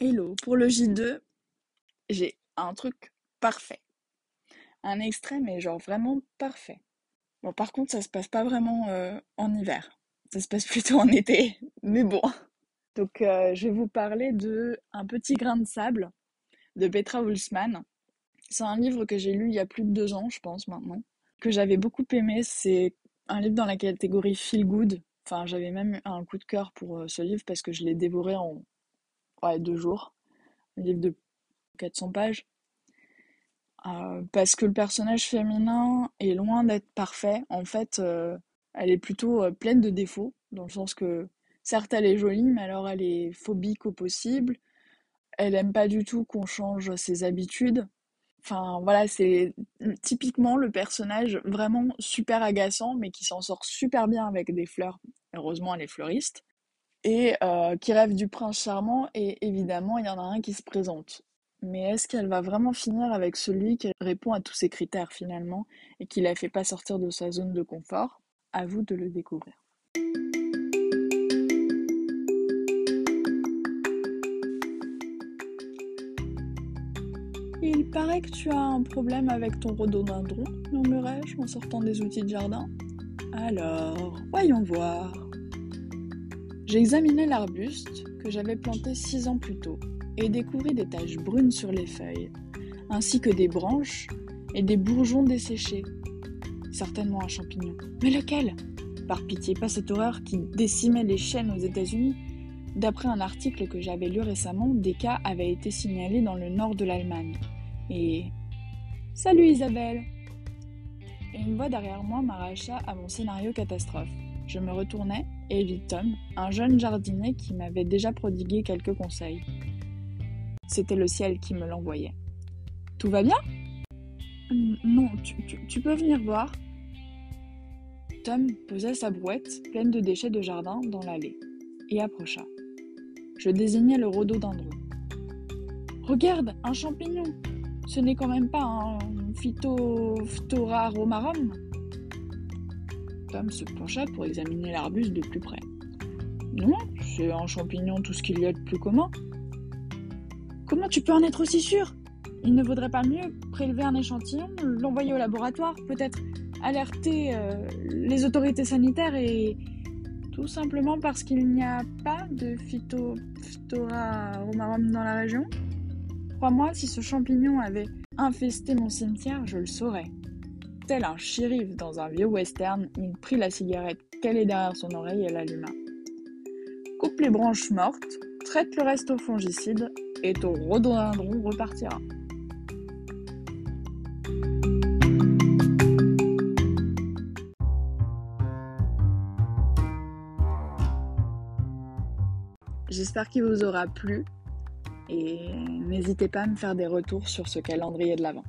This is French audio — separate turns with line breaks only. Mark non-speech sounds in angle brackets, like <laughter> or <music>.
Hello, pour le J2, j'ai un truc parfait. Un extrait, mais genre vraiment parfait. Bon, par contre, ça se passe pas vraiment euh, en hiver. Ça se passe <laughs> plutôt en été, mais bon. Donc, euh, je vais vous parler de Un petit grain de sable de Petra Hulsmann. C'est un livre que j'ai lu il y a plus de deux ans, je pense maintenant, que j'avais beaucoup aimé. C'est un livre dans la catégorie feel good. Enfin, j'avais même un coup de cœur pour euh, ce livre parce que je l'ai dévoré en ouais, deux jours. Un livre de 400 pages. Euh, parce que le personnage féminin est loin d'être parfait. En fait, euh, elle est plutôt euh, pleine de défauts, dans le sens que certes elle est jolie, mais alors elle est phobique au possible. Elle aime pas du tout qu'on change ses habitudes. Enfin voilà, c'est typiquement le personnage vraiment super agaçant, mais qui s'en sort super bien avec des fleurs. Heureusement, elle est fleuriste et euh, qui rêve du prince charmant, et évidemment, il y en a un qui se présente. Mais est-ce qu'elle va vraiment finir avec celui qui répond à tous ces critères finalement, et qui la fait pas sortir de sa zone de confort? À vous de le découvrir. Il paraît que tu as un problème avec ton rhododendron, murmurai-je en sortant des outils de jardin. Alors, voyons voir. J'examinai l'arbuste que j'avais planté six ans plus tôt et découvris des taches brunes sur les feuilles, ainsi que des branches et des bourgeons desséchés. Certainement un champignon. Mais lequel? Par pitié, pas cette horreur qui décimait les chênes aux États-Unis. D'après un article que j'avais lu récemment, des cas avaient été signalés dans le nord de l'Allemagne. Et. Salut Isabelle Et une voix derrière moi m'arracha à mon scénario catastrophe. Je me retournai et vis Tom, un jeune jardinier qui m'avait déjà prodigué quelques conseils. C'était le ciel qui me l'envoyait. Tout va bien? Non, tu, peux venir voir. Tom posa sa brouette, pleine de déchets de jardin, dans l'allée, et approcha. Je désignai le rhododendron. Regarde, un champignon Ce n'est quand même pas un Phytophthora romarum Tom se pencha pour examiner l'arbuste de plus près. Non, c'est un champignon tout ce qu'il y a de plus commun. Comment tu peux en être aussi sûr? Il ne vaudrait pas mieux prélever un échantillon, l'envoyer au laboratoire, peut-être alerter euh, les autorités sanitaires et tout simplement parce qu'il n'y a pas de Phytophthora romarum dans la région? Crois-moi, si ce champignon avait infesté mon cimetière, je le saurais. Tel un shérif dans un vieux western, il prit la cigarette calée derrière son oreille et l'alluma. Coupe les branches mortes, traite le reste au fongicide, et ton rhododendron repartira. J'espère qu'il vous aura plu et n'hésitez pas à me faire des retours sur ce calendrier de l'Avent.